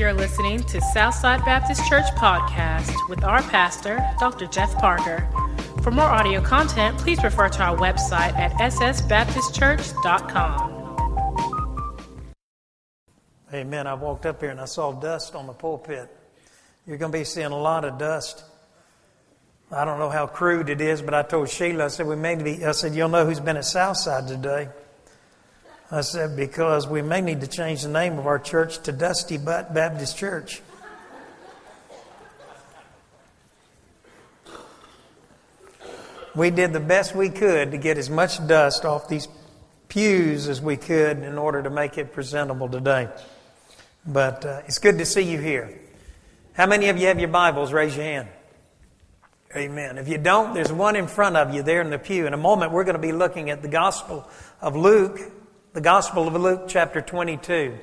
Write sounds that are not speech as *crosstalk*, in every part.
You're listening to Southside Baptist Church podcast with our pastor, Dr. Jeff Parker. For more audio content, please refer to our website at ssbaptistchurch.com. Amen. I walked up here and I saw dust on the pulpit. You're going to be seeing a lot of dust. I don't know how crude it is, but I told Sheila, I said, we may be, I said, you'll know who's been at Southside today. I said, because we may need to change the name of our church to Dusty Butt Baptist Church. We did the best we could to get as much dust off these pews as we could in order to make it presentable today. But uh, it's good to see you here. How many of you have your Bibles? Raise your hand. Amen. If you don't, there's one in front of you there in the pew. In a moment, we're going to be looking at the Gospel of Luke, the Gospel of Luke, chapter 22.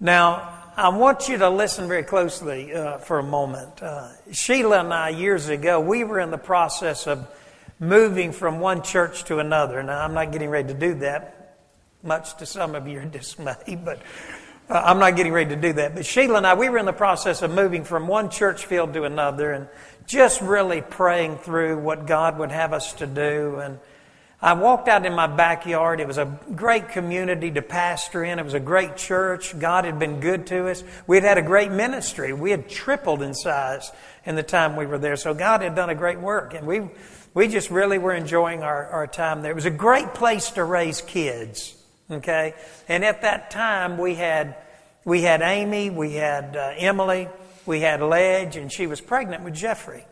Now, I want you to listen very closely uh, for a moment. Uh, Sheila and I, years ago, we were in the process of moving from one church to another. Now, I'm not getting ready to do that, much to some of your *laughs* dismay, but uh, I'm not getting ready to do that. But Sheila and I, we were in the process of moving from one church field to another and just really praying through what God would have us to do. And I walked out in my backyard. It was a great community to pastor in. It was a great church. God had been good to us. We had had a great ministry. We had tripled in size in the time we were there. So God had done a great work. And we, we just really were enjoying our, our time there. It was a great place to raise kids. Okay? And at that time, we had, we had Amy, we had uh, Emily, we had Ledge, and she was pregnant with Jeffrey.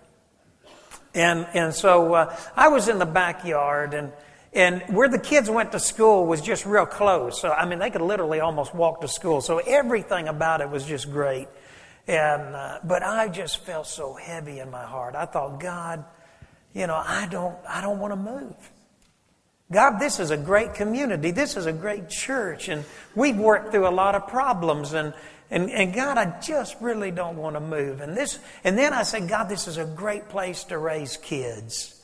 And, and so uh, I was in the backyard, and, and where the kids went to school was just real close. So, I mean, they could literally almost walk to school. So everything about it was just great. And, uh, but I just felt so heavy in my heart. I thought, God, you know, I don't, I don't want to move. God, this is a great community. This is a great church. And we've worked through a lot of problems. And, and, and God, I just really don't want to move. And this, and then I said, God, this is a great place to raise kids.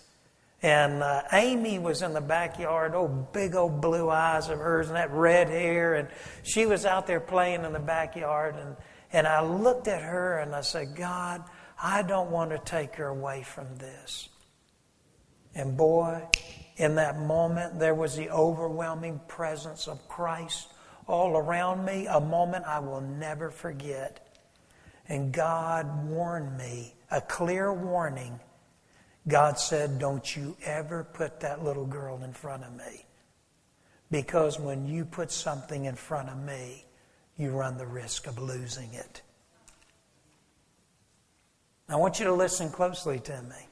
And uh, Amy was in the backyard, oh, big old blue eyes of hers and that red hair. And she was out there playing in the backyard. And, and I looked at her and I said, God, I don't want to take her away from this. And boy, in that moment, there was the overwhelming presence of Christ all around me, a moment I will never forget. And God warned me, a clear warning. God said, Don't you ever put that little girl in front of me. Because when you put something in front of me, you run the risk of losing it. I want you to listen closely to me.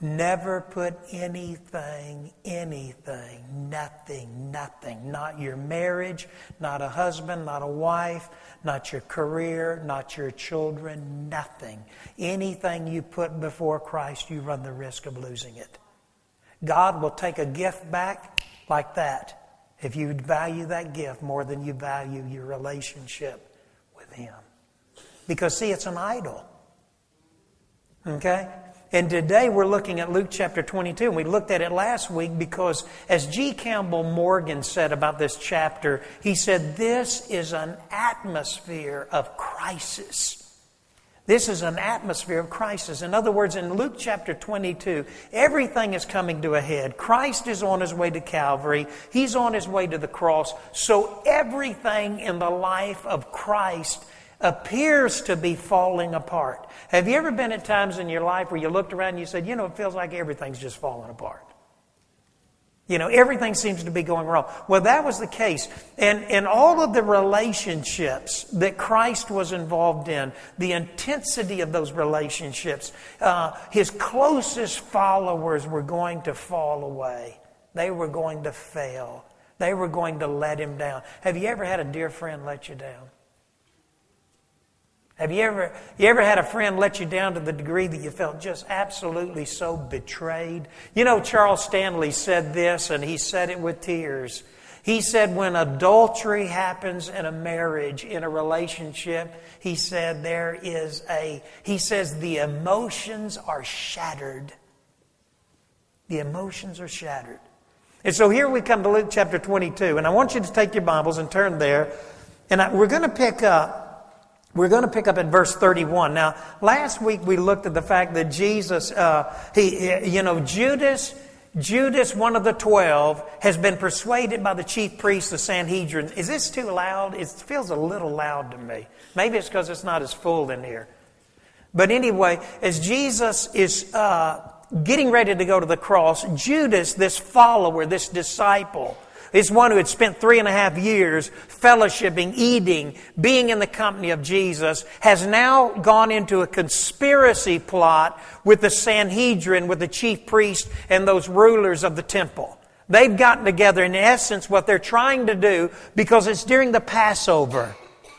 Never put anything, anything, nothing, nothing, not your marriage, not a husband, not a wife, not your career, not your children, nothing. Anything you put before Christ, you run the risk of losing it. God will take a gift back like that if you value that gift more than you value your relationship with Him. Because, see, it's an idol. Okay? And today we're looking at Luke chapter 22, and we looked at it last week because, as G. Campbell Morgan said about this chapter, he said, This is an atmosphere of crisis. This is an atmosphere of crisis. In other words, in Luke chapter 22, everything is coming to a head. Christ is on his way to Calvary, he's on his way to the cross. So everything in the life of Christ appears to be falling apart. Have you ever been at times in your life where you looked around and you said, you know, it feels like everything's just falling apart? You know, everything seems to be going wrong. Well, that was the case. And, and all of the relationships that Christ was involved in, the intensity of those relationships, uh, his closest followers were going to fall away. They were going to fail. They were going to let him down. Have you ever had a dear friend let you down? Have you ever, you ever had a friend let you down to the degree that you felt just absolutely so betrayed? You know, Charles Stanley said this, and he said it with tears. He said, when adultery happens in a marriage, in a relationship, he said there is a, he says the emotions are shattered. The emotions are shattered. And so here we come to Luke chapter 22, and I want you to take your Bibles and turn there And I, we're going to pick up we're going to pick up at verse 31. Now, last week we looked at the fact that Jesus, uh, he, you know, Judas, Judas, one of the twelve, has been persuaded by the chief priests, the Sanhedrin. Is this too loud? It feels a little loud to me. Maybe it's because it's not as full in here. But anyway, as Jesus is uh, getting ready to go to the cross, Judas, this follower, this disciple, is one who had spent three and a half years fellowshipping, eating, being in the company of Jesus, has now gone into a conspiracy plot with the Sanhedrin, with the chief priest and those rulers of the temple. They've gotten together, in essence, what they're trying to do, because it's during the Passover.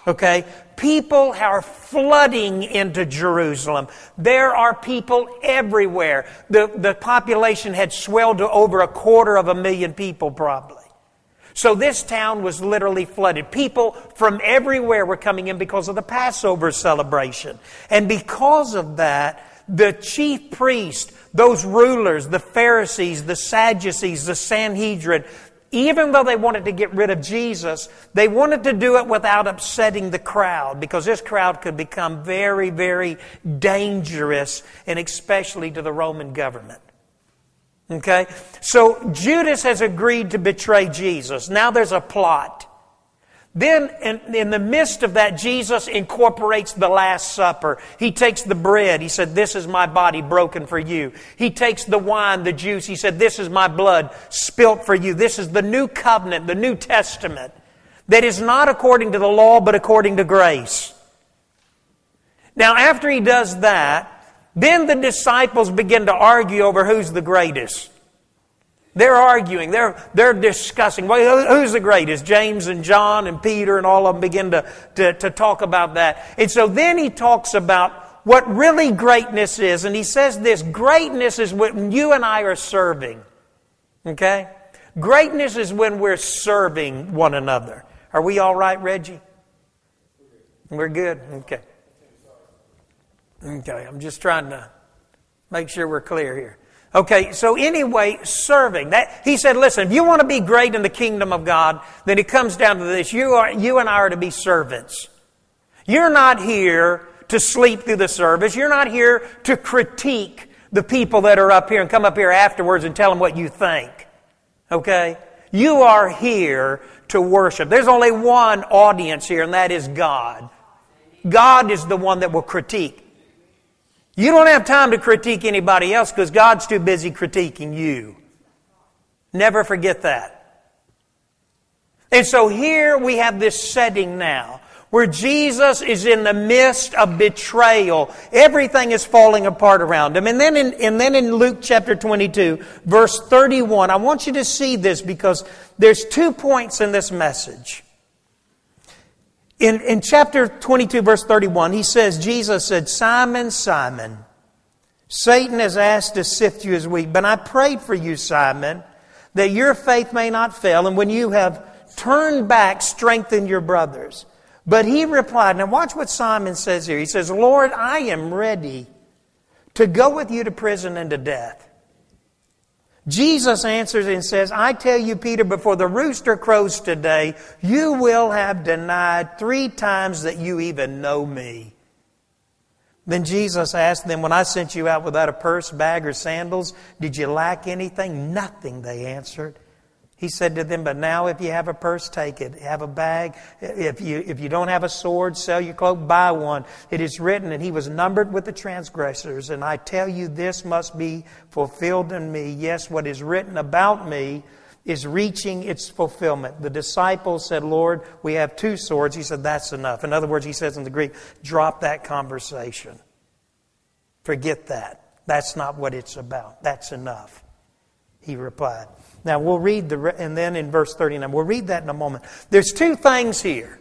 Okay? People are flooding into Jerusalem. There are people everywhere. The, the population had swelled to over a quarter of a million people, probably. So this town was literally flooded. People from everywhere were coming in because of the Passover celebration. And because of that, the chief priest, those rulers, the Pharisees, the Sadducees, the Sanhedrin, even though they wanted to get rid of Jesus, they wanted to do it without upsetting the crowd because this crowd could become very, very dangerous and especially to the Roman government. Okay? So Judas has agreed to betray Jesus. Now there's a plot. Then, in, in, the midst of that, Jesus incorporates the Last Supper. He takes the bread. He said, This is my body broken for you. He takes the wine, the juice. He said, This is my blood spilt for you. This is the new covenant, the New Testament, that is not according to the law, but according to grace. Now, after he does that, then the disciples begin to argue over who's the greatest. They're arguing, they're, they're discussing. Well, who's the greatest? James and John and Peter and all of them begin to, to, to talk about that. And so then he talks about what really greatness is. And he says this greatness is when you and I are serving. Okay? Greatness is when we're serving one another. Are we all right, Reggie? We're good? Okay. Okay, I'm just trying to make sure we're clear here. Okay, so anyway, serving. That he said, listen, if you want to be great in the kingdom of God, then it comes down to this. You are you and I are to be servants. You're not here to sleep through the service. You're not here to critique the people that are up here and come up here afterwards and tell them what you think. Okay? You are here to worship. There's only one audience here, and that is God. God is the one that will critique. You don't have time to critique anybody else because God's too busy critiquing you. Never forget that. And so here we have this setting now where Jesus is in the midst of betrayal. Everything is falling apart around him. And then in, and then in Luke chapter 22, verse 31, I want you to see this because there's two points in this message. In, in chapter 22, verse 31, he says, Jesus said, Simon, Simon, Satan has asked to sift you as wheat, but I prayed for you, Simon, that your faith may not fail, and when you have turned back, strengthen your brothers. But he replied, now watch what Simon says here. He says, Lord, I am ready to go with you to prison and to death. Jesus answers and says, I tell you, Peter, before the rooster crows today, you will have denied three times that you even know me. Then Jesus asked them, When I sent you out without a purse, bag, or sandals, did you lack anything? Nothing, they answered. He said to them, But now if you have a purse, take it. Have a bag. If you, if you don't have a sword, sell your cloak, buy one. It is written, and he was numbered with the transgressors. And I tell you, this must be fulfilled in me. Yes, what is written about me is reaching its fulfillment. The disciples said, Lord, we have two swords. He said, That's enough. In other words, he says in the Greek, drop that conversation. Forget that. That's not what it's about. That's enough. He replied. Now we'll read the, and then in verse 39, we'll read that in a moment. There's two things here.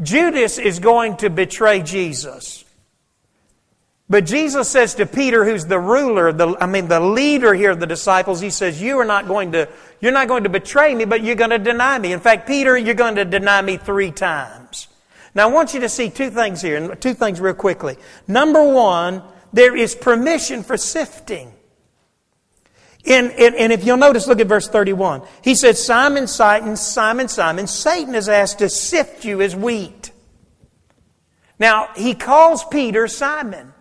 Judas is going to betray Jesus. But Jesus says to Peter, who's the ruler, the, I mean the leader here of the disciples, he says, You are not going to, you're not going to betray me, but you're going to deny me. In fact, Peter, you're going to deny me three times. Now I want you to see two things here, and two things real quickly. Number one, there is permission for sifting. And, and, and, if you'll notice, look at verse 31. He said, Simon, Simon, Simon, Simon, Satan has asked to sift you as wheat. Now, he calls Peter Simon.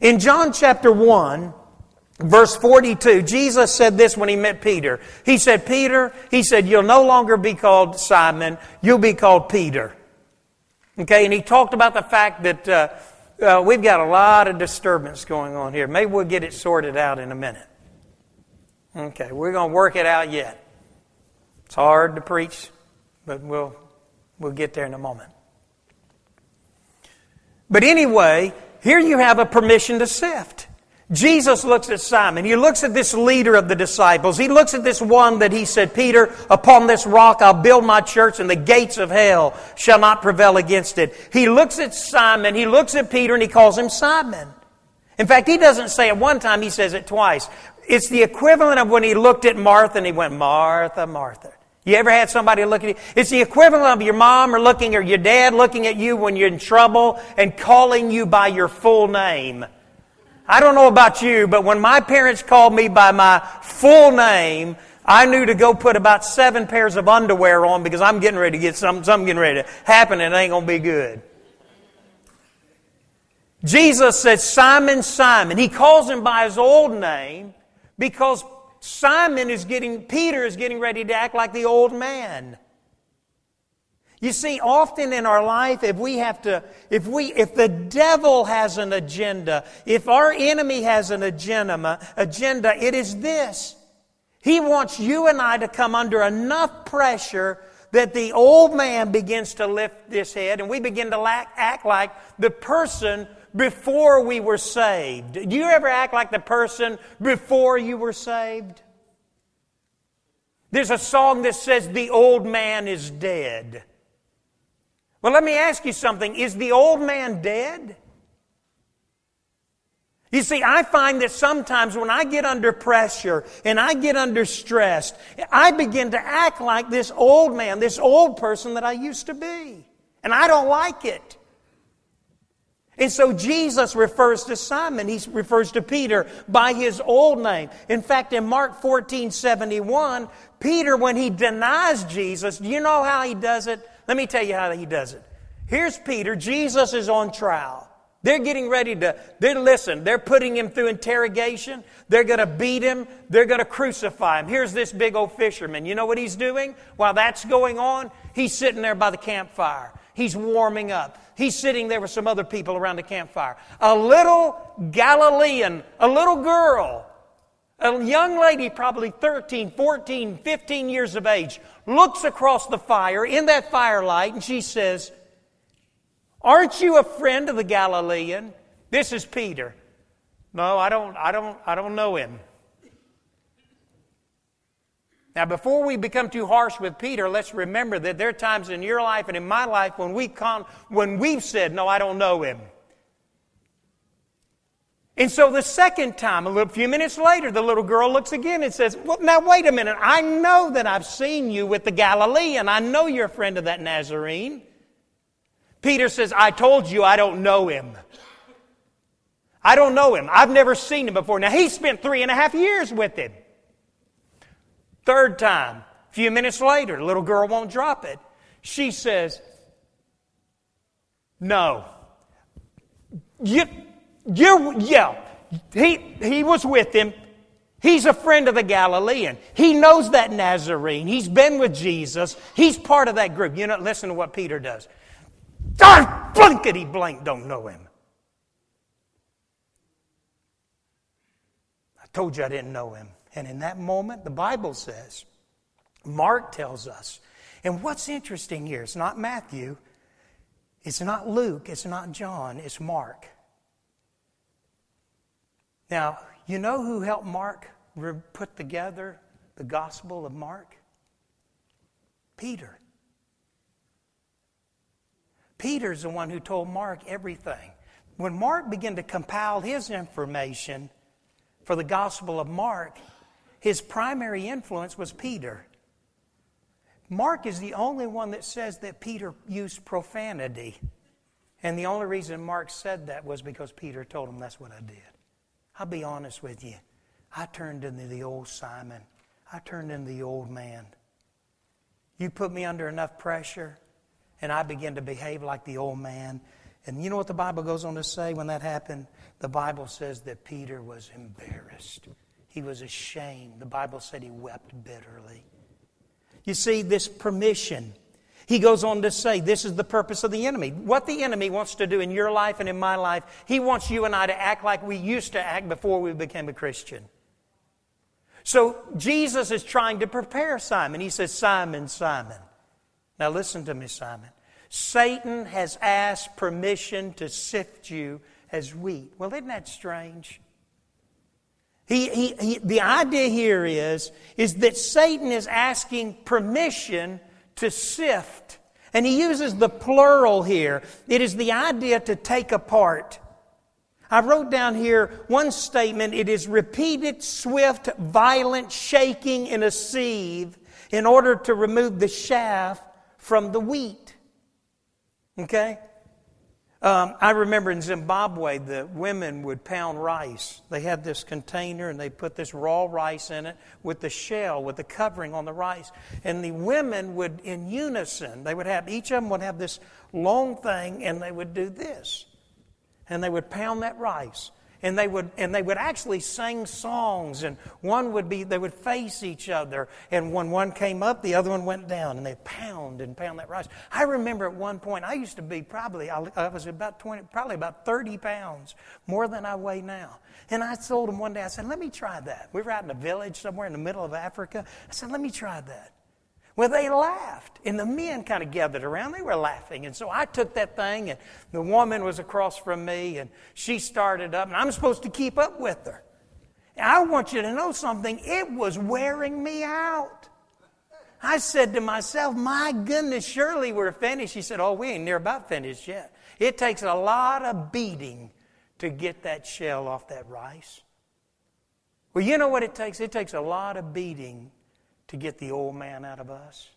In John chapter 1, verse 42, Jesus said this when he met Peter. He said, Peter, he said, you'll no longer be called Simon, you'll be called Peter. Okay, and he talked about the fact that uh, uh, we've got a lot of disturbance going on here. Maybe we'll get it sorted out in a minute. Okay, we're going to work it out yet. It's hard to preach, but we'll, we'll get there in a moment. But anyway, here you have a permission to sift. Jesus looks at Simon. He looks at this leader of the disciples. He looks at this one that he said, Peter, upon this rock I'll build my church and the gates of hell shall not prevail against it. He looks at Simon, he looks at Peter and he calls him Simon. In fact, he doesn't say it one time, he says it twice. It's the equivalent of when he looked at Martha and he went, Martha, Martha. You ever had somebody look at you? It's the equivalent of your mom or looking or your dad looking at you when you're in trouble and calling you by your full name. I don't know about you, but when my parents called me by my full name, I knew to go put about seven pairs of underwear on because I'm getting ready to get something, something getting ready to happen and it ain't going to be good. Jesus said, Simon, Simon. He calls him by his old name because Simon is getting, Peter is getting ready to act like the old man. You see, often in our life, if we have to, if we, if the devil has an agenda, if our enemy has an agenda, agenda, it is this. He wants you and I to come under enough pressure that the old man begins to lift this head and we begin to act like the person before we were saved. Do you ever act like the person before you were saved? There's a song that says, The old man is dead. Well, let me ask you something. Is the old man dead? You see, I find that sometimes when I get under pressure and I get under stress, I begin to act like this old man, this old person that I used to be. And I don't like it. And so Jesus refers to Simon, he refers to Peter by his old name. In fact, in Mark 14 71, Peter, when he denies Jesus, do you know how he does it? Let me tell you how he does it. Here's Peter. Jesus is on trial. They're getting ready to, they're, listen, they're putting him through interrogation. They're going to beat him. They're going to crucify him. Here's this big old fisherman. You know what he's doing? While that's going on, he's sitting there by the campfire. He's warming up. He's sitting there with some other people around the campfire. A little Galilean, a little girl, a young lady, probably 13, 14, 15 years of age, looks across the fire in that firelight and she says, Aren't you a friend of the Galilean? This is Peter. No, I don't, I don't, I don't know him. Now, before we become too harsh with Peter, let's remember that there are times in your life and in my life when, we con- when we've said, No, I don't know him. And so the second time, a little, few minutes later, the little girl looks again and says, Well, now wait a minute. I know that I've seen you with the Galilean. I know you're a friend of that Nazarene. Peter says, I told you I don't know him. I don't know him. I've never seen him before. Now, he spent three and a half years with him. Third time, a few minutes later, the little girl won't drop it. She says, No. You, you, yeah, he, he was with him. He's a friend of the Galilean. He knows that Nazarene. He's been with Jesus. He's part of that group. You know, listen to what Peter does. I blankety blank don't know him. I told you I didn't know him. And in that moment, the Bible says, Mark tells us, and what's interesting here, it's not Matthew, it's not Luke, it's not John, it's Mark. Now, you know who helped Mark put together the Gospel of Mark? Peter. Peter's the one who told Mark everything. When Mark began to compile his information for the Gospel of Mark, his primary influence was Peter. Mark is the only one that says that Peter used profanity. And the only reason Mark said that was because Peter told him that's what I did. I'll be honest with you. I turned into the old Simon. I turned into the old man. You put me under enough pressure, and I began to behave like the old man. And you know what the Bible goes on to say when that happened? The Bible says that Peter was embarrassed. He was ashamed. The Bible said he wept bitterly. You see, this permission. He goes on to say, This is the purpose of the enemy. What the enemy wants to do in your life and in my life, he wants you and I to act like we used to act before we became a Christian. So Jesus is trying to prepare Simon. He says, Simon, Simon. Now listen to me, Simon. Satan has asked permission to sift you as wheat. Well, isn't that strange? He, he, he, the idea here is, is that Satan is asking permission to sift. And he uses the plural here. It is the idea to take apart. I wrote down here one statement. It is repeated, swift, violent shaking in a sieve in order to remove the chaff from the wheat. Okay? Um, I remember in Zimbabwe, the women would pound rice. They had this container and they put this raw rice in it with the shell, with the covering on the rice. And the women would, in unison, they would have, each of them would have this long thing and they would do this. And they would pound that rice and they would and they would actually sing songs and one would be they would face each other and when one came up the other one went down and they pound and pound that rice. I remember at one point i used to be probably i was about 20 probably about 30 pounds more than i weigh now. And i told them one day i said let me try that. We were out in a village somewhere in the middle of africa. I said let me try that well, they laughed, and the men kind of gathered around. They were laughing. And so I took that thing, and the woman was across from me, and she started up, and I'm supposed to keep up with her. And I want you to know something. It was wearing me out. I said to myself, My goodness, surely we're finished. She said, Oh, we ain't near about finished yet. It takes a lot of beating to get that shell off that rice. Well, you know what it takes? It takes a lot of beating to get the old man out of us.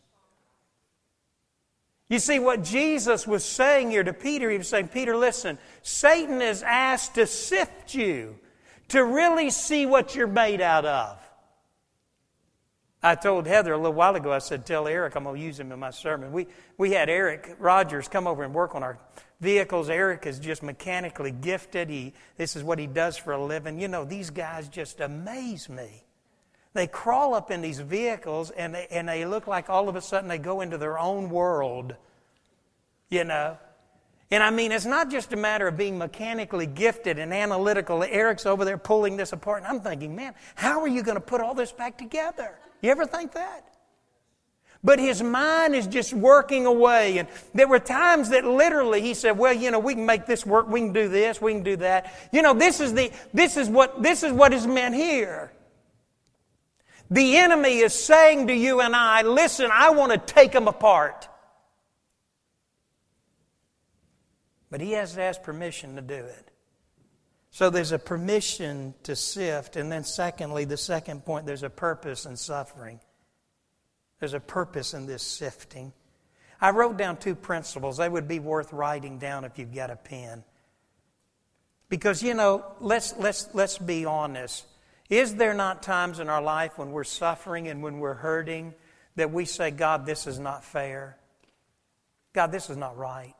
You see, what Jesus was saying here to Peter, he was saying, Peter, listen, Satan is asked to sift you, to really see what you're made out of. I told Heather a little while ago, I said, Tell Eric I'm going to use him in my sermon. We, we had Eric Rogers come over and work on our vehicles. Eric is just mechanically gifted. He, this is what he does for a living. You know, these guys just amaze me. They crawl up in these vehicles and they, and they look like all of a sudden they go into their own world, you know. And I mean, it's not just a matter of being mechanically gifted and analytical. Eric's over there pulling this apart, and I'm thinking, man, how are you going to put all this back together? You ever think that? But his mind is just working away. And there were times that literally he said, well, you know, we can make this work. We can do this. We can do that. You know, this is the, this is what, this is what is meant here. The enemy is saying to you and I, listen, I want to take them apart. But he has to ask permission to do it. So there's a permission to sift. And then, secondly, the second point, there's a purpose in suffering. There's a purpose in this sifting. I wrote down two principles. They would be worth writing down if you've got a pen. Because, you know, let's, let's, let's be honest. Is there not times in our life when we're suffering and when we're hurting that we say, God, this is not fair? God, this is not right.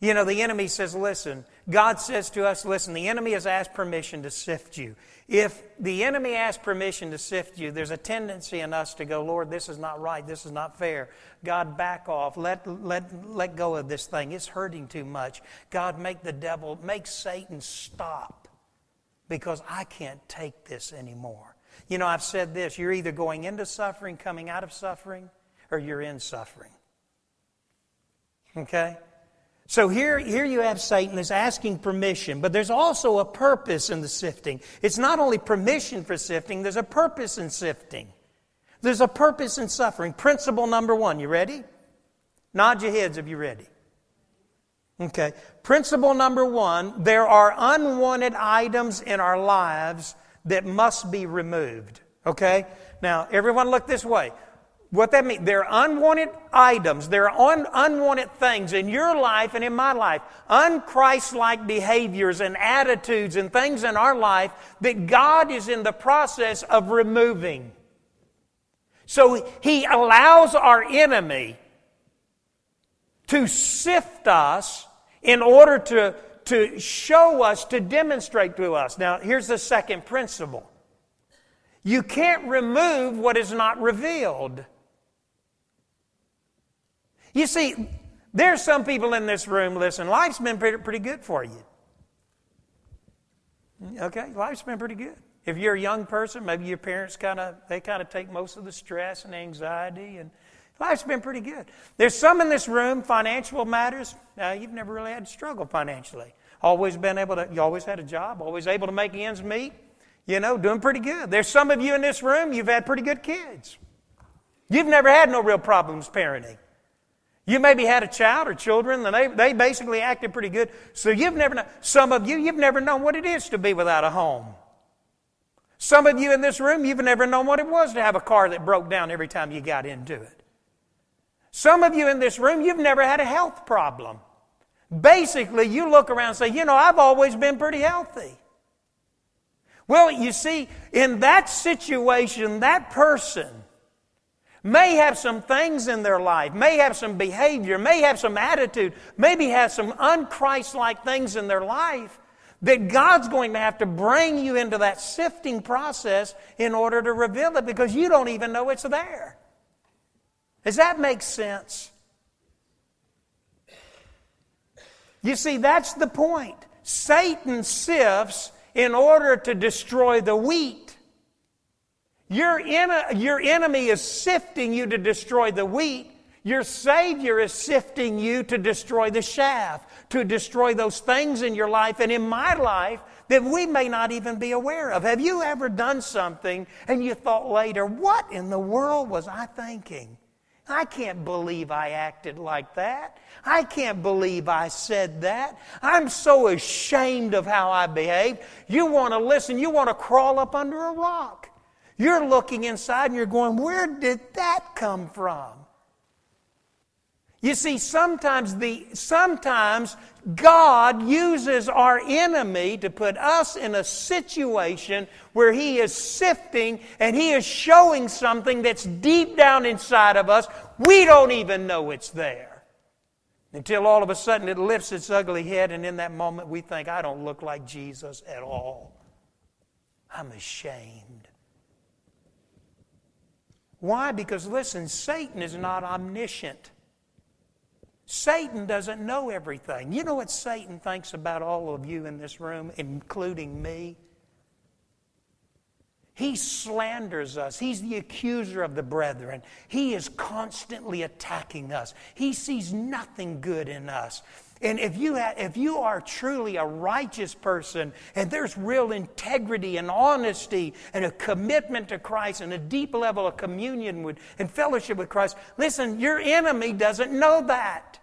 You know, the enemy says, listen, God says to us, listen, the enemy has asked permission to sift you. If the enemy asks permission to sift you, there's a tendency in us to go, Lord, this is not right. This is not fair. God, back off. Let, let, let go of this thing. It's hurting too much. God, make the devil, make Satan stop because I can't take this anymore. You know, I've said this you're either going into suffering, coming out of suffering, or you're in suffering. Okay? So here, here you have Satan is asking permission, but there's also a purpose in the sifting. It's not only permission for sifting, there's a purpose in sifting. There's a purpose in suffering. Principle number one, you ready? Nod your heads if you're ready. Okay. Principle number one there are unwanted items in our lives that must be removed. Okay? Now, everyone look this way. What that means, there are unwanted items, there are un- unwanted things in your life and in my life, unchristlike behaviors and attitudes and things in our life that God is in the process of removing. So He allows our enemy to sift us in order to, to show us, to demonstrate to us. Now, here's the second principle you can't remove what is not revealed. You see, there's some people in this room, listen, life's been pretty, good for you. Okay, life's been pretty good. If you're a young person, maybe your parents kind of they kind of take most of the stress and anxiety, and life's been pretty good. There's some in this room, financial matters. Uh, you've never really had to struggle financially. Always been able to. You always had a job. Always able to make ends meet. You know, doing pretty good. There's some of you in this room. You've had pretty good kids. You've never had no real problems parenting. You maybe had a child or children, and they, they basically acted pretty good. So you've never known, some of you, you've never known what it is to be without a home. Some of you in this room, you've never known what it was to have a car that broke down every time you got into it. Some of you in this room, you've never had a health problem. Basically, you look around and say, you know, I've always been pretty healthy. Well, you see, in that situation, that person may have some things in their life, may have some behavior, may have some attitude, maybe have some unchristlike things in their life that God's going to have to bring you into that sifting process in order to reveal it because you don't even know it's there. Does that make sense? You see, that's the point. Satan sifts in order to destroy the wheat. Your, your enemy is sifting you to destroy the wheat. Your Savior is sifting you to destroy the chaff, to destroy those things in your life and in my life that we may not even be aware of. Have you ever done something and you thought later, what in the world was I thinking? I can't believe I acted like that. I can't believe I said that. I'm so ashamed of how I behaved. You want to listen, you want to crawl up under a rock. You're looking inside and you're going, where did that come from? You see, sometimes the sometimes God uses our enemy to put us in a situation where he is sifting and he is showing something that's deep down inside of us. We don't even know it's there. Until all of a sudden it lifts its ugly head, and in that moment we think, I don't look like Jesus at all. I'm ashamed. Why? Because listen, Satan is not omniscient. Satan doesn't know everything. You know what Satan thinks about all of you in this room, including me? He slanders us. He's the accuser of the brethren. He is constantly attacking us. He sees nothing good in us. And if you, have, if you are truly a righteous person and there's real integrity and honesty and a commitment to Christ and a deep level of communion with, and fellowship with Christ, listen, your enemy doesn't know that.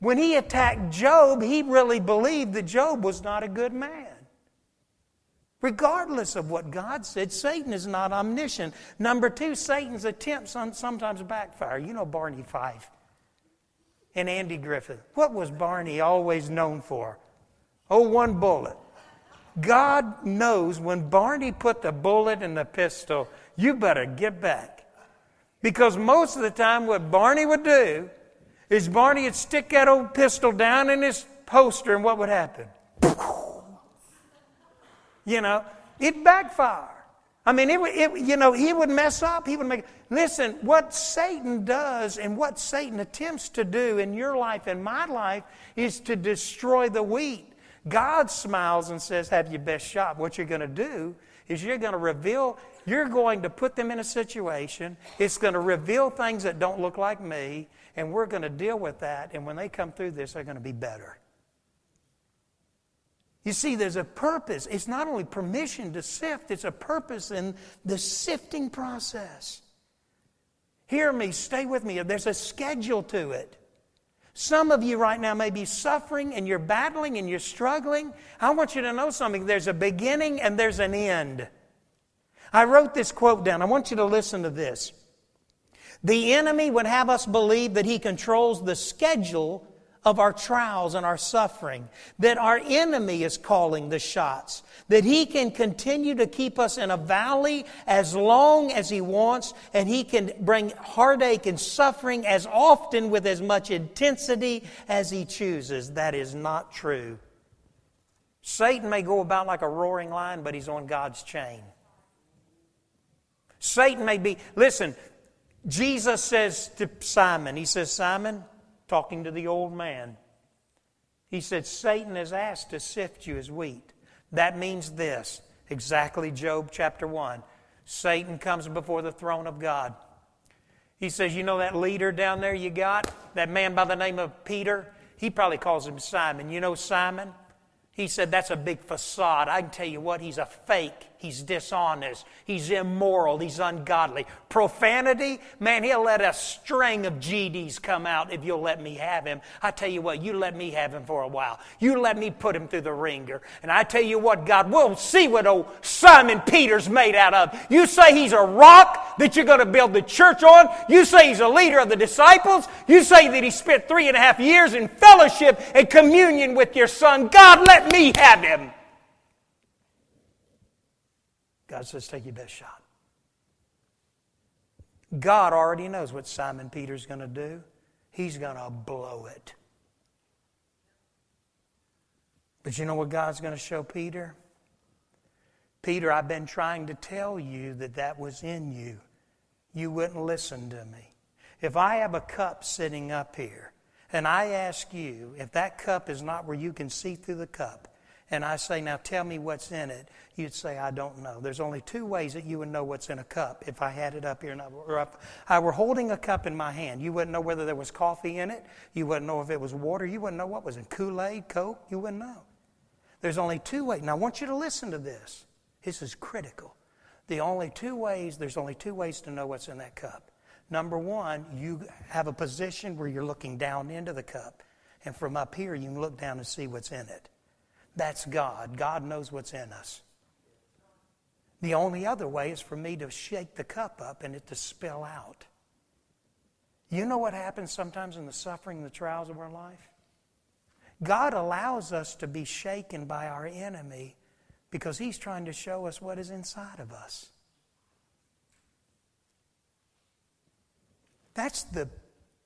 When he attacked Job, he really believed that Job was not a good man. Regardless of what God said, Satan is not omniscient. Number two, Satan's attempts sometimes backfire. You know Barney Fife and Andy Griffith. What was Barney always known for? Oh, one bullet. God knows when Barney put the bullet in the pistol, you better get back. Because most of the time, what Barney would do is Barney would stick that old pistol down in his poster, and what would happen? You know, it backfired. I mean, it, it, you know, he would mess up. He would make. Listen, what Satan does and what Satan attempts to do in your life and my life is to destroy the wheat. God smiles and says, Have your best shot. What you're going to do is you're going to reveal, you're going to put them in a situation. It's going to reveal things that don't look like me, and we're going to deal with that. And when they come through this, they're going to be better. You see, there's a purpose. It's not only permission to sift, it's a purpose in the sifting process. Hear me, stay with me. There's a schedule to it. Some of you right now may be suffering and you're battling and you're struggling. I want you to know something. There's a beginning and there's an end. I wrote this quote down. I want you to listen to this. The enemy would have us believe that he controls the schedule of our trials and our suffering, that our enemy is calling the shots, that he can continue to keep us in a valley as long as he wants, and he can bring heartache and suffering as often with as much intensity as he chooses. That is not true. Satan may go about like a roaring lion, but he's on God's chain. Satan may be, listen, Jesus says to Simon, He says, Simon, talking to the old man. He said, Satan has asked to sift you as wheat. That means this exactly Job chapter 1. Satan comes before the throne of God. He says, You know that leader down there you got? That man by the name of Peter? He probably calls him Simon. You know Simon? He said, That's a big facade. I can tell you what, he's a fake. He's dishonest. He's immoral. He's ungodly. Profanity, man, he'll let a string of GDs come out if you'll let me have him. I tell you what, you let me have him for a while. You let me put him through the wringer. And I tell you what, God, we'll see what old Simon Peter's made out of. You say he's a rock that you're going to build the church on. You say he's a leader of the disciples. You say that he spent three and a half years in fellowship and communion with your son. God, let me have him. God says, take your best shot. God already knows what Simon Peter's going to do. He's going to blow it. But you know what God's going to show Peter? Peter, I've been trying to tell you that that was in you. You wouldn't listen to me. If I have a cup sitting up here, and I ask you if that cup is not where you can see through the cup, and I say, Now tell me what's in it, you'd say, I don't know. There's only two ways that you would know what's in a cup if I had it up here and I were, up, I were holding a cup in my hand. You wouldn't know whether there was coffee in it. You wouldn't know if it was water. You wouldn't know what was in Kool Aid, Coke. You wouldn't know. There's only two ways. Now I want you to listen to this. This is critical. The only two ways, there's only two ways to know what's in that cup. Number one, you have a position where you're looking down into the cup. And from up here, you can look down and see what's in it. That's God. God knows what's in us. The only other way is for me to shake the cup up and it to spill out. You know what happens sometimes in the suffering the trials of our life? God allows us to be shaken by our enemy because he's trying to show us what is inside of us. That's, the,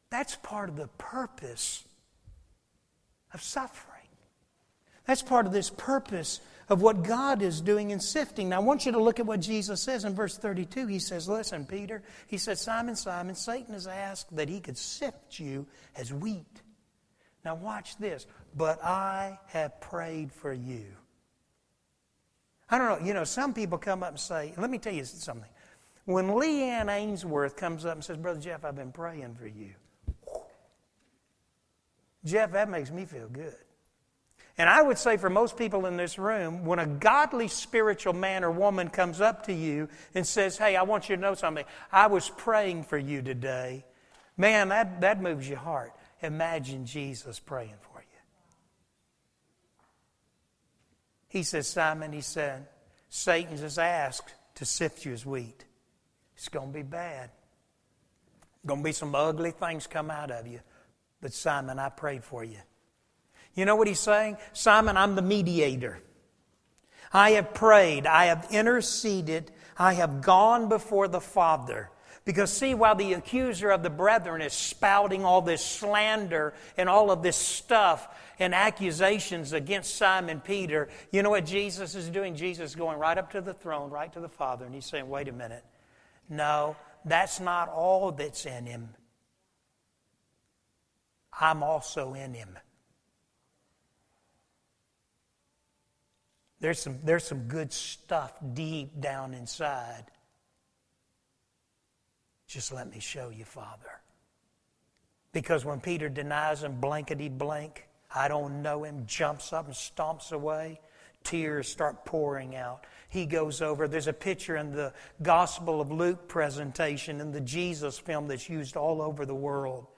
that's part of the purpose of suffering. That's part of this purpose of what God is doing in sifting. Now, I want you to look at what Jesus says in verse 32. He says, Listen, Peter, he says, Simon, Simon, Satan has asked that he could sift you as wheat. Now, watch this. But I have prayed for you. I don't know, you know, some people come up and say, let me tell you something. When Leanne Ainsworth comes up and says, Brother Jeff, I've been praying for you. Jeff, that makes me feel good. And I would say for most people in this room, when a godly spiritual man or woman comes up to you and says, Hey, I want you to know something. I was praying for you today. Man, that, that moves your heart. Imagine Jesus praying for you. He says, Simon, he said, Satan's has asked to sift you as wheat. It's going to be bad. Going to be some ugly things come out of you. But Simon, I prayed for you. You know what he's saying? Simon, I'm the mediator. I have prayed. I have interceded. I have gone before the Father. Because, see, while the accuser of the brethren is spouting all this slander and all of this stuff and accusations against Simon Peter, you know what Jesus is doing? Jesus is going right up to the throne, right to the Father, and he's saying, wait a minute. No, that's not all that's in him. I'm also in him. There's some, there's some good stuff deep down inside. Just let me show you, Father. Because when Peter denies him blankety blank, I don't know him, jumps up and stomps away, tears start pouring out. He goes over. There's a picture in the Gospel of Luke presentation in the Jesus film that's used all over the world.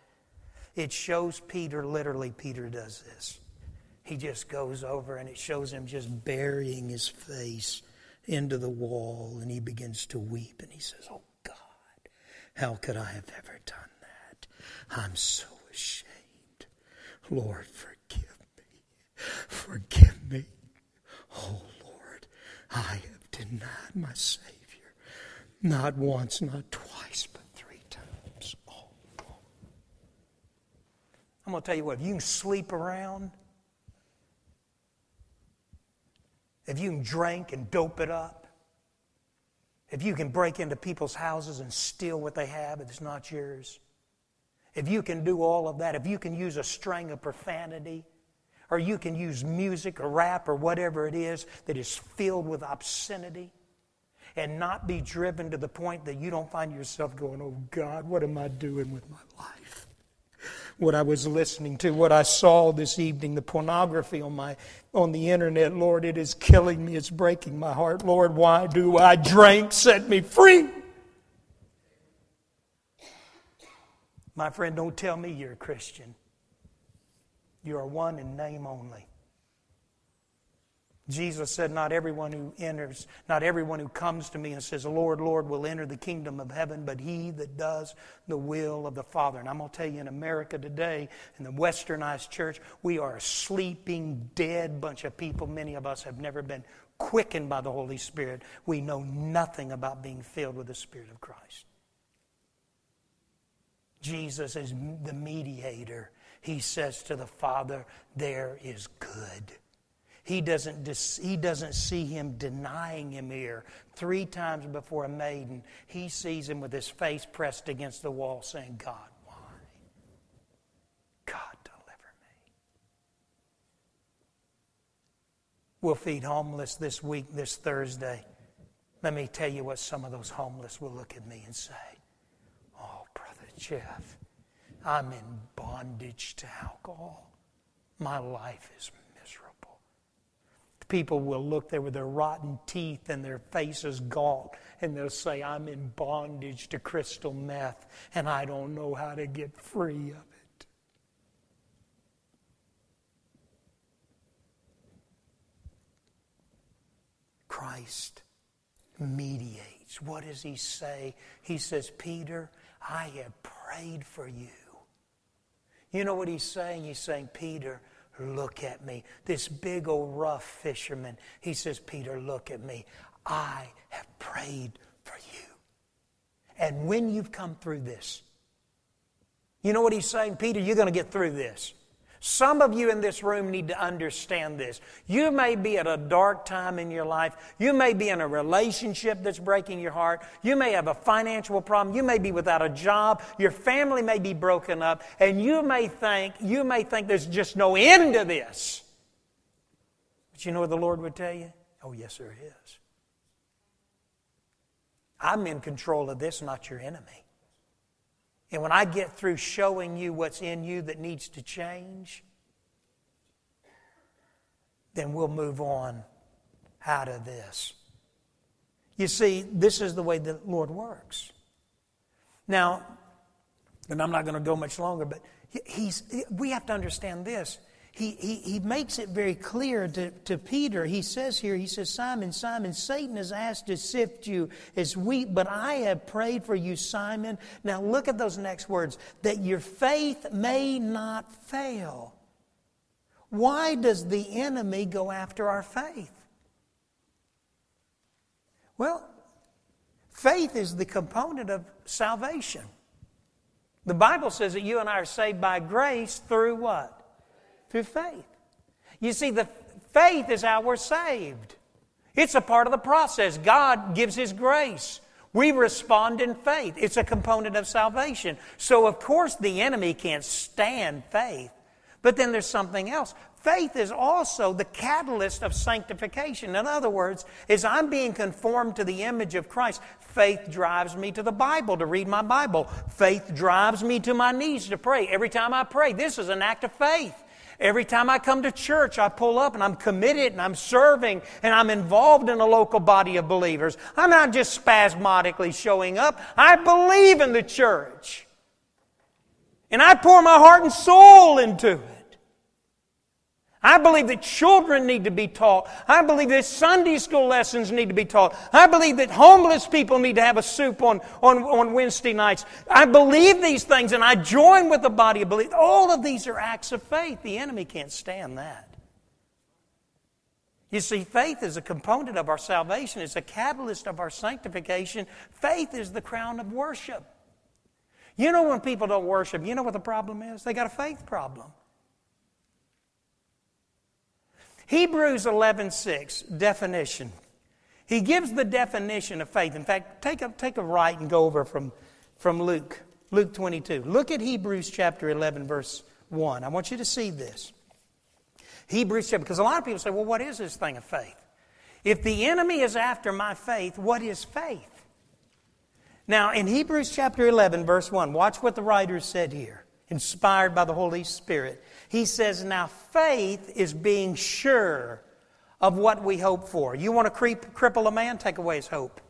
It shows Peter, literally, Peter does this he just goes over and it shows him just burying his face into the wall and he begins to weep and he says, Oh God, How could I have ever done that? I'm so ashamed. Lord, forgive me. Forgive me. Oh, Lord, I have denied my Savior. Not once, not twice, but three times. Oh, Lord. I'm going to tell you what, if you can sleep around, if you can drink and dope it up, if you can break into people's houses and steal what they have if it's not yours, if you can do all of that, if you can use a string of profanity, or you can use music or rap or whatever it is that is filled with obscenity, and not be driven to the point that you don't find yourself going, Oh God, what am I doing with my life? What I was listening to, what I saw this evening, the pornography on my on the internet, Lord, it is killing me, it's breaking my heart. Lord, why do I drink? Set me free. My friend, don't tell me you're a Christian. You are one in name only. Jesus said, Not everyone who enters, not everyone who comes to me and says, Lord, Lord, will enter the kingdom of heaven, but he that does the will of the Father. And I'm going to tell you, in America today, in the westernized church, we are a sleeping, dead bunch of people. Many of us have never been quickened by the Holy Spirit. We know nothing about being filled with the Spirit of Christ. Jesus is the mediator. He says to the Father, There is good. He doesn't, he doesn't see him denying him here. Three times before a maiden, he sees him with his face pressed against the wall saying, God, why? God, deliver me. We'll feed homeless this week, this Thursday. Let me tell you what some of those homeless will look at me and say. Oh, Brother Jeff, I'm in bondage to alcohol. My life is People will look there with their rotten teeth and their faces gaunt, and they'll say, I'm in bondage to crystal meth, and I don't know how to get free of it. Christ mediates. What does he say? He says, Peter, I have prayed for you. You know what he's saying? He's saying, Peter, Look at me. This big old rough fisherman, he says, Peter, look at me. I have prayed for you. And when you've come through this, you know what he's saying? Peter, you're going to get through this. Some of you in this room need to understand this. You may be at a dark time in your life. You may be in a relationship that's breaking your heart. You may have a financial problem. You may be without a job. Your family may be broken up. And you may think, you may think there's just no end to this. But you know what the Lord would tell you? Oh, yes, there is. I'm in control of this, not your enemy. And when I get through showing you what's in you that needs to change, then we'll move on out of this. You see, this is the way the Lord works. Now, and I'm not going to go much longer, but he's, we have to understand this he, he, he makes it very clear to, to Peter. He says here, he says, Simon, Simon, Satan has asked to sift you as wheat, but I have prayed for you, Simon. Now look at those next words that your faith may not fail. Why does the enemy go after our faith? Well, faith is the component of salvation. The Bible says that you and I are saved by grace through what? Through faith. You see, the faith is how we're saved. It's a part of the process. God gives His grace. We respond in faith. It's a component of salvation. So, of course, the enemy can't stand faith. But then there's something else. Faith is also the catalyst of sanctification. In other words, as I'm being conformed to the image of Christ, faith drives me to the Bible to read my Bible. Faith drives me to my knees to pray. Every time I pray, this is an act of faith. Every time I come to church, I pull up and I'm committed and I'm serving and I'm involved in a local body of believers. I'm not just spasmodically showing up. I believe in the church. And I pour my heart and soul into it. I believe that children need to be taught. I believe that Sunday school lessons need to be taught. I believe that homeless people need to have a soup on, on, on Wednesday nights. I believe these things and I join with the body of belief. All of these are acts of faith. The enemy can't stand that. You see, faith is a component of our salvation, it's a catalyst of our sanctification. Faith is the crown of worship. You know, when people don't worship, you know what the problem is? They got a faith problem. Hebrews 11:6 definition. He gives the definition of faith. In fact, take a, take a right and go over from, from Luke, Luke 22. Look at Hebrews chapter 11, verse 1. I want you to see this. Hebrews chapter, because a lot of people say, well, what is this thing of faith? If the enemy is after my faith, what is faith? Now, in Hebrews chapter 11, verse 1, watch what the writer said here, inspired by the Holy Spirit. He says, Now faith is being sure of what we hope for. You want to creep, cripple a man? Take away his hope.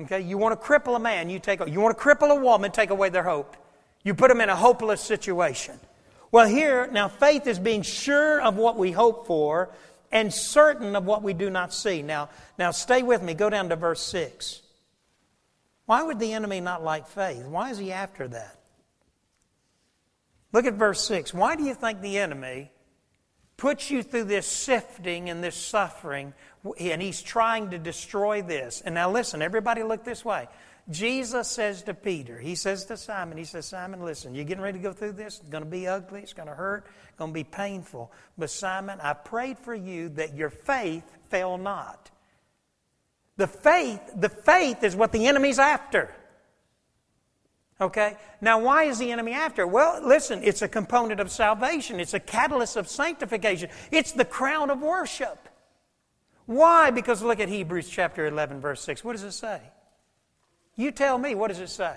Okay? You want to cripple a man? You, take, you want to cripple a woman? Take away their hope. You put them in a hopeless situation. Well, here, now faith is being sure of what we hope for and certain of what we do not see. Now, now stay with me. Go down to verse 6. Why would the enemy not like faith? Why is he after that? Look at verse 6. Why do you think the enemy puts you through this sifting and this suffering, and he's trying to destroy this? And now listen, everybody look this way. Jesus says to Peter, he says to Simon, he says, Simon, listen, you're getting ready to go through this. It's going to be ugly. It's going to hurt. It's going to be painful. But Simon, I prayed for you that your faith fail not. The faith, the faith is what the enemy's after. Okay? Now, why is the enemy after? Well, listen, it's a component of salvation, it's a catalyst of sanctification, it's the crown of worship. Why? Because look at Hebrews chapter 11, verse 6. What does it say? You tell me, what does it say?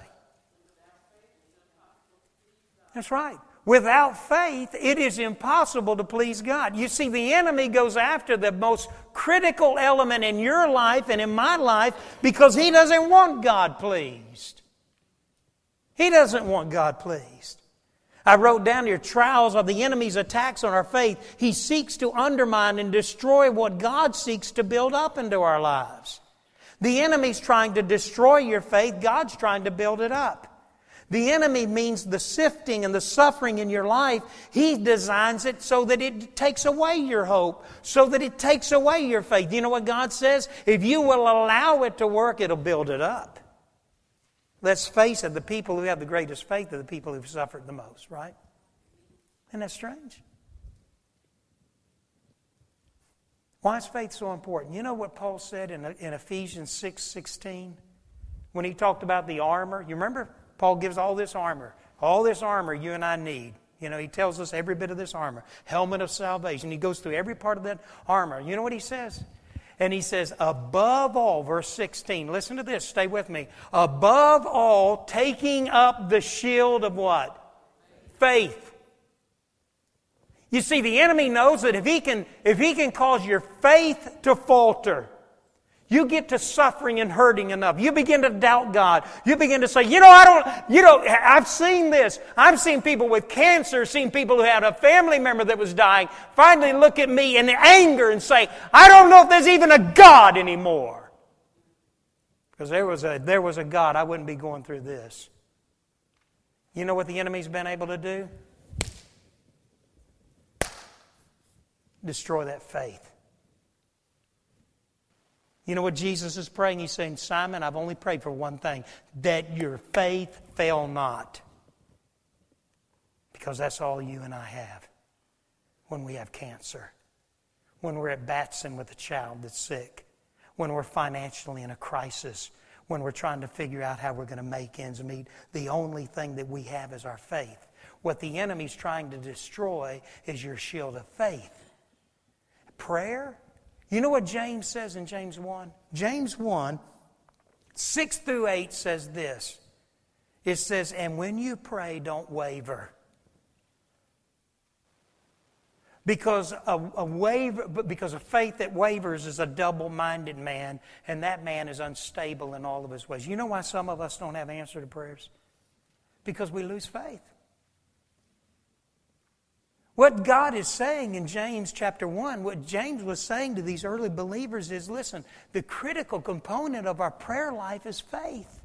That's right. Without faith, it is impossible to please God. You see, the enemy goes after the most critical element in your life and in my life because he doesn't want God pleased. He doesn't want God pleased. I wrote down here trials are the enemy's attacks on our faith. He seeks to undermine and destroy what God seeks to build up into our lives. The enemy's trying to destroy your faith, God's trying to build it up. The enemy means the sifting and the suffering in your life. He designs it so that it takes away your hope, so that it takes away your faith. You know what God says? If you will allow it to work, it'll build it up. Let's face it, the people who have the greatest faith are the people who've suffered the most, right? Isn't that strange? Why is faith so important? You know what Paul said in, in Ephesians 6 16? When he talked about the armor. You remember? Paul gives all this armor. All this armor you and I need. You know, he tells us every bit of this armor. Helmet of salvation. He goes through every part of that armor. You know what he says? And he says, above all, verse 16, listen to this, stay with me. Above all, taking up the shield of what? Faith. You see, the enemy knows that if he can, if he can cause your faith to falter, you get to suffering and hurting enough. You begin to doubt God. You begin to say, you know, I don't, you know, I've seen this. I've seen people with cancer, seen people who had a family member that was dying, finally look at me in anger and say, I don't know if there's even a God anymore. Because there was a, there was a God, I wouldn't be going through this. You know what the enemy's been able to do? Destroy that faith. You know what Jesus is praying? He's saying, Simon, I've only prayed for one thing that your faith fail not. Because that's all you and I have when we have cancer, when we're at Batson with a child that's sick, when we're financially in a crisis, when we're trying to figure out how we're going to make ends meet. The only thing that we have is our faith. What the enemy's trying to destroy is your shield of faith. Prayer you know what James says in James 1? James 1, 6 through 8 says this. It says, And when you pray, don't waver. Because a, a waver, because a faith that wavers is a double-minded man, and that man is unstable in all of his ways. You know why some of us don't have answer to prayers? Because we lose faith. What God is saying in James chapter 1, what James was saying to these early believers is listen, the critical component of our prayer life is faith.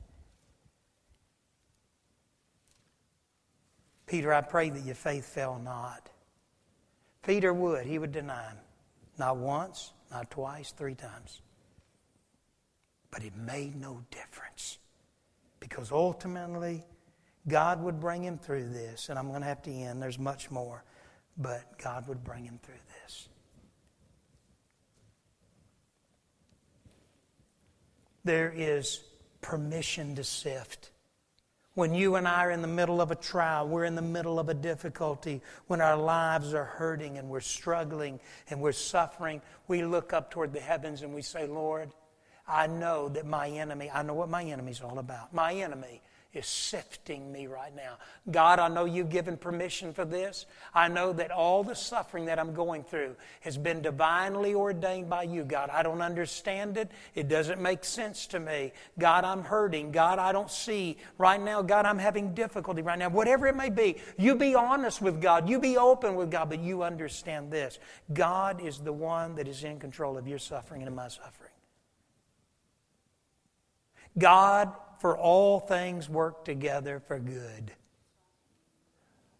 Peter, I pray that your faith fail not. Peter would, he would deny him. Not once, not twice, three times. But it made no difference. Because ultimately, God would bring him through this. And I'm going to have to end. There's much more but God would bring him through this. There is permission to sift. When you and I are in the middle of a trial, we're in the middle of a difficulty, when our lives are hurting and we're struggling and we're suffering, we look up toward the heavens and we say, Lord, I know that my enemy, I know what my enemy's all about. My enemy is sifting me right now. God, I know you've given permission for this. I know that all the suffering that I'm going through has been divinely ordained by you, God. I don't understand it. It doesn't make sense to me. God, I'm hurting. God, I don't see. Right now, God, I'm having difficulty right now. Whatever it may be, you be honest with God. You be open with God, but you understand this. God is the one that is in control of your suffering and of my suffering. God for all things work together for good.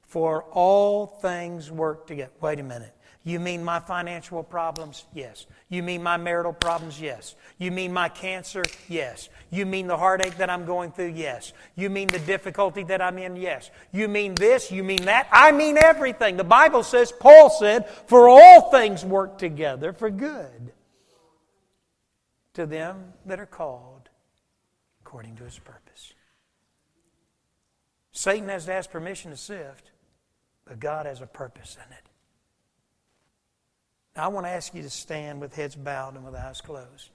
For all things work together. Wait a minute. You mean my financial problems? Yes. You mean my marital problems? Yes. You mean my cancer? Yes. You mean the heartache that I'm going through? Yes. You mean the difficulty that I'm in? Yes. You mean this? You mean that? I mean everything. The Bible says, Paul said, for all things work together for good to them that are called according to his purpose. Satan has to ask permission to sift, but God has a purpose in it. Now, I want to ask you to stand with heads bowed and with eyes closed.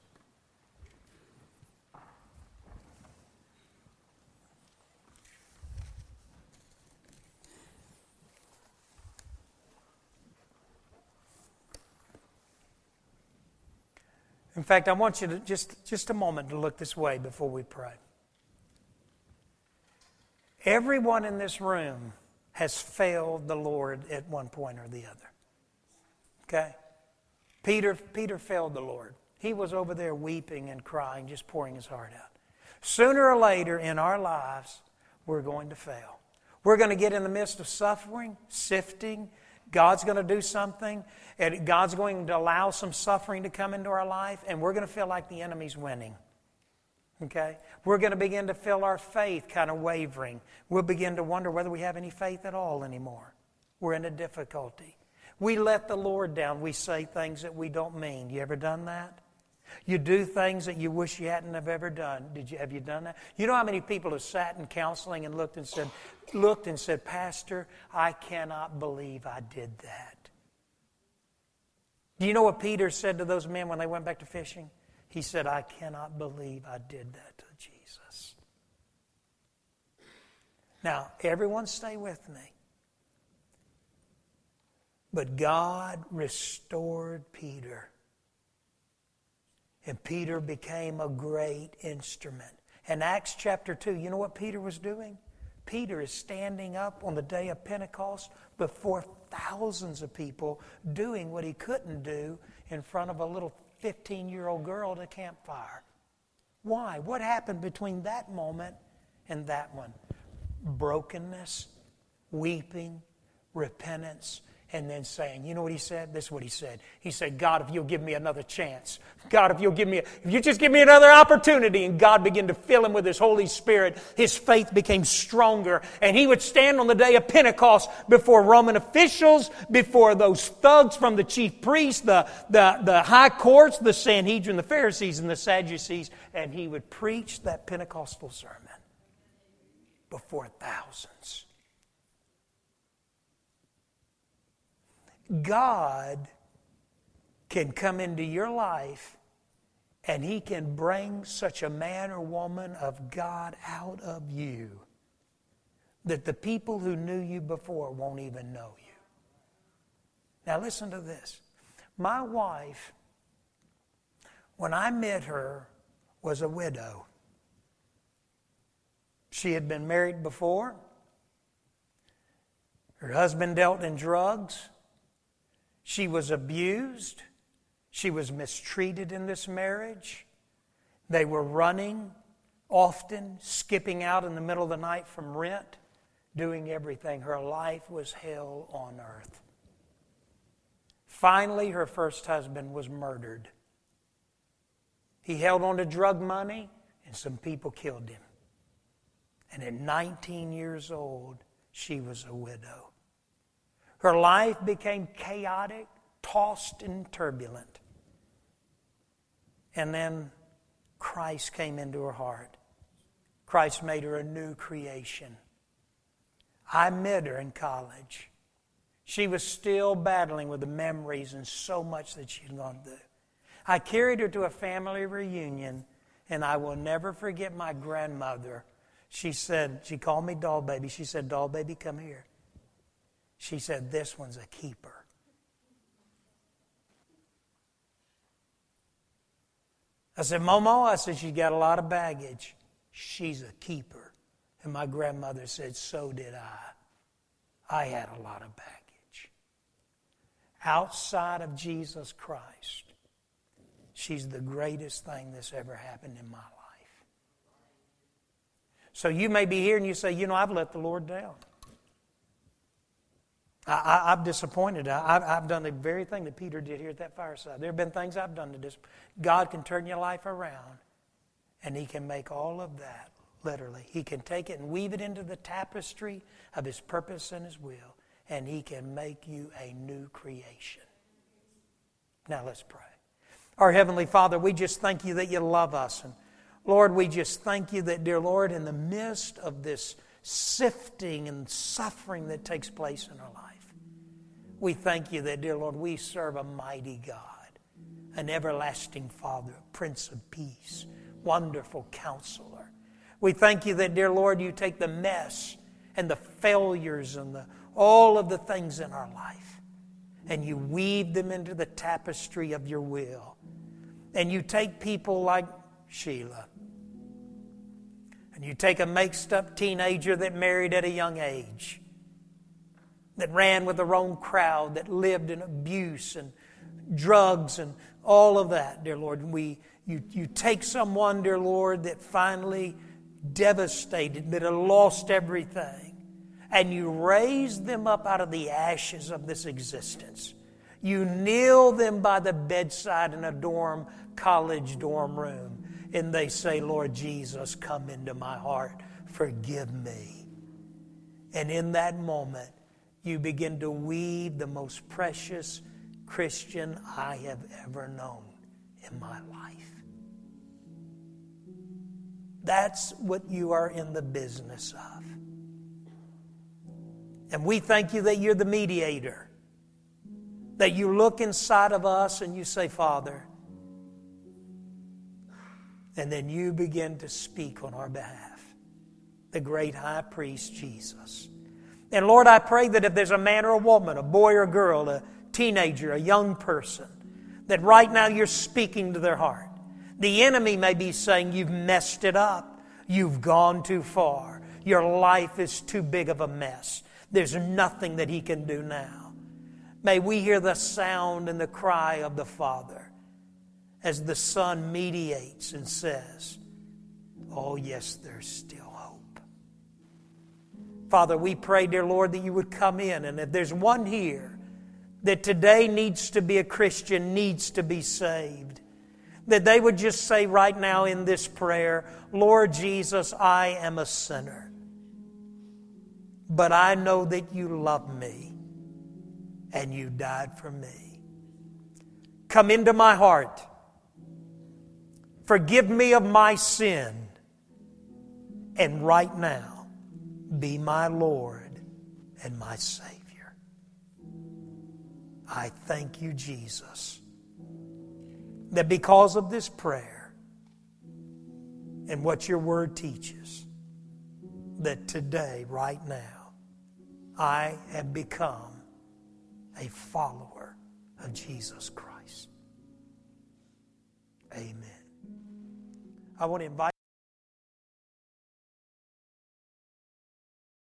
In fact, I want you to just, just a moment to look this way before we pray. Everyone in this room has failed the Lord at one point or the other. Okay? Peter, Peter failed the Lord. He was over there weeping and crying, just pouring his heart out. Sooner or later in our lives, we're going to fail. We're going to get in the midst of suffering, sifting, God's going to do something, and God's going to allow some suffering to come into our life, and we're going to feel like the enemy's winning. Okay? We're going to begin to feel our faith kind of wavering. We'll begin to wonder whether we have any faith at all anymore. We're in a difficulty. We let the Lord down. We say things that we don't mean. You ever done that? You do things that you wish you hadn't have ever done. Did you have you done that? You know how many people have sat in counseling and looked and said, looked and said, Pastor, I cannot believe I did that. Do you know what Peter said to those men when they went back to fishing? He said, I cannot believe I did that to Jesus. Now, everyone stay with me. But God restored Peter and Peter became a great instrument. In Acts chapter 2, you know what Peter was doing? Peter is standing up on the day of Pentecost before thousands of people doing what he couldn't do in front of a little 15 year old girl at a campfire. Why? What happened between that moment and that one? Brokenness, weeping, repentance, and then saying, you know what he said? This is what he said. He said, God, if you'll give me another chance, God, if you'll give me, if you just give me another opportunity, and God began to fill him with his Holy Spirit, his faith became stronger, and he would stand on the day of Pentecost before Roman officials, before those thugs from the chief priests, the, the, the high courts, the Sanhedrin, the Pharisees, and the Sadducees, and he would preach that Pentecostal sermon before thousands. God can come into your life and He can bring such a man or woman of God out of you that the people who knew you before won't even know you. Now, listen to this. My wife, when I met her, was a widow. She had been married before. Her husband dealt in drugs. She was abused. She was mistreated in this marriage. They were running often, skipping out in the middle of the night from rent, doing everything. Her life was hell on earth. Finally, her first husband was murdered. He held on to drug money, and some people killed him. And at 19 years old, she was a widow. Her life became chaotic, tossed, and turbulent. And then Christ came into her heart. Christ made her a new creation. I met her in college. She was still battling with the memories and so much that she'd gone through. I carried her to a family reunion, and I will never forget my grandmother. She said, she called me doll baby. She said, doll baby, come here. She said, This one's a keeper. I said, Momo, I said, she's got a lot of baggage. She's a keeper. And my grandmother said, So did I. I had a lot of baggage. Outside of Jesus Christ, she's the greatest thing that's ever happened in my life. So you may be here and you say, You know, I've let the Lord down. I, am disappointed. I, have done the very thing that Peter did here at that fireside. There have been things I've done to dis- God can turn your life around, and He can make all of that, literally. He can take it and weave it into the tapestry of His purpose and His will, and He can make you a new creation. Now let's pray. Our Heavenly Father, we just thank you that you love us. And Lord, we just thank you that, dear Lord, in the midst of this sifting and suffering that takes place in our life, we thank you that, dear Lord, we serve a mighty God, an everlasting Father, Prince of Peace, wonderful counselor. We thank you that, dear Lord, you take the mess and the failures and the, all of the things in our life and you weave them into the tapestry of your will. And you take people like Sheila, and you take a mixed up teenager that married at a young age that ran with the wrong crowd, that lived in abuse and drugs and all of that, dear Lord. We, you, you take someone, dear Lord, that finally devastated, that had lost everything, and you raise them up out of the ashes of this existence. You kneel them by the bedside in a dorm, college dorm room, and they say, Lord Jesus, come into my heart, forgive me. And in that moment, you begin to weave the most precious Christian I have ever known in my life. That's what you are in the business of. And we thank you that you're the mediator. That you look inside of us and you say, Father, and then you begin to speak on our behalf. The great high priest, Jesus. And Lord, I pray that if there's a man or a woman, a boy or a girl, a teenager, a young person, that right now you're speaking to their heart. The enemy may be saying, You've messed it up. You've gone too far. Your life is too big of a mess. There's nothing that he can do now. May we hear the sound and the cry of the Father as the Son mediates and says, Oh, yes, there's still Father, we pray, dear Lord, that you would come in. And if there's one here that today needs to be a Christian, needs to be saved, that they would just say right now in this prayer, Lord Jesus, I am a sinner. But I know that you love me and you died for me. Come into my heart. Forgive me of my sin. And right now, be my Lord and my Savior. I thank you, Jesus, that because of this prayer and what your word teaches, that today, right now, I have become a follower of Jesus Christ. Amen. I want to invite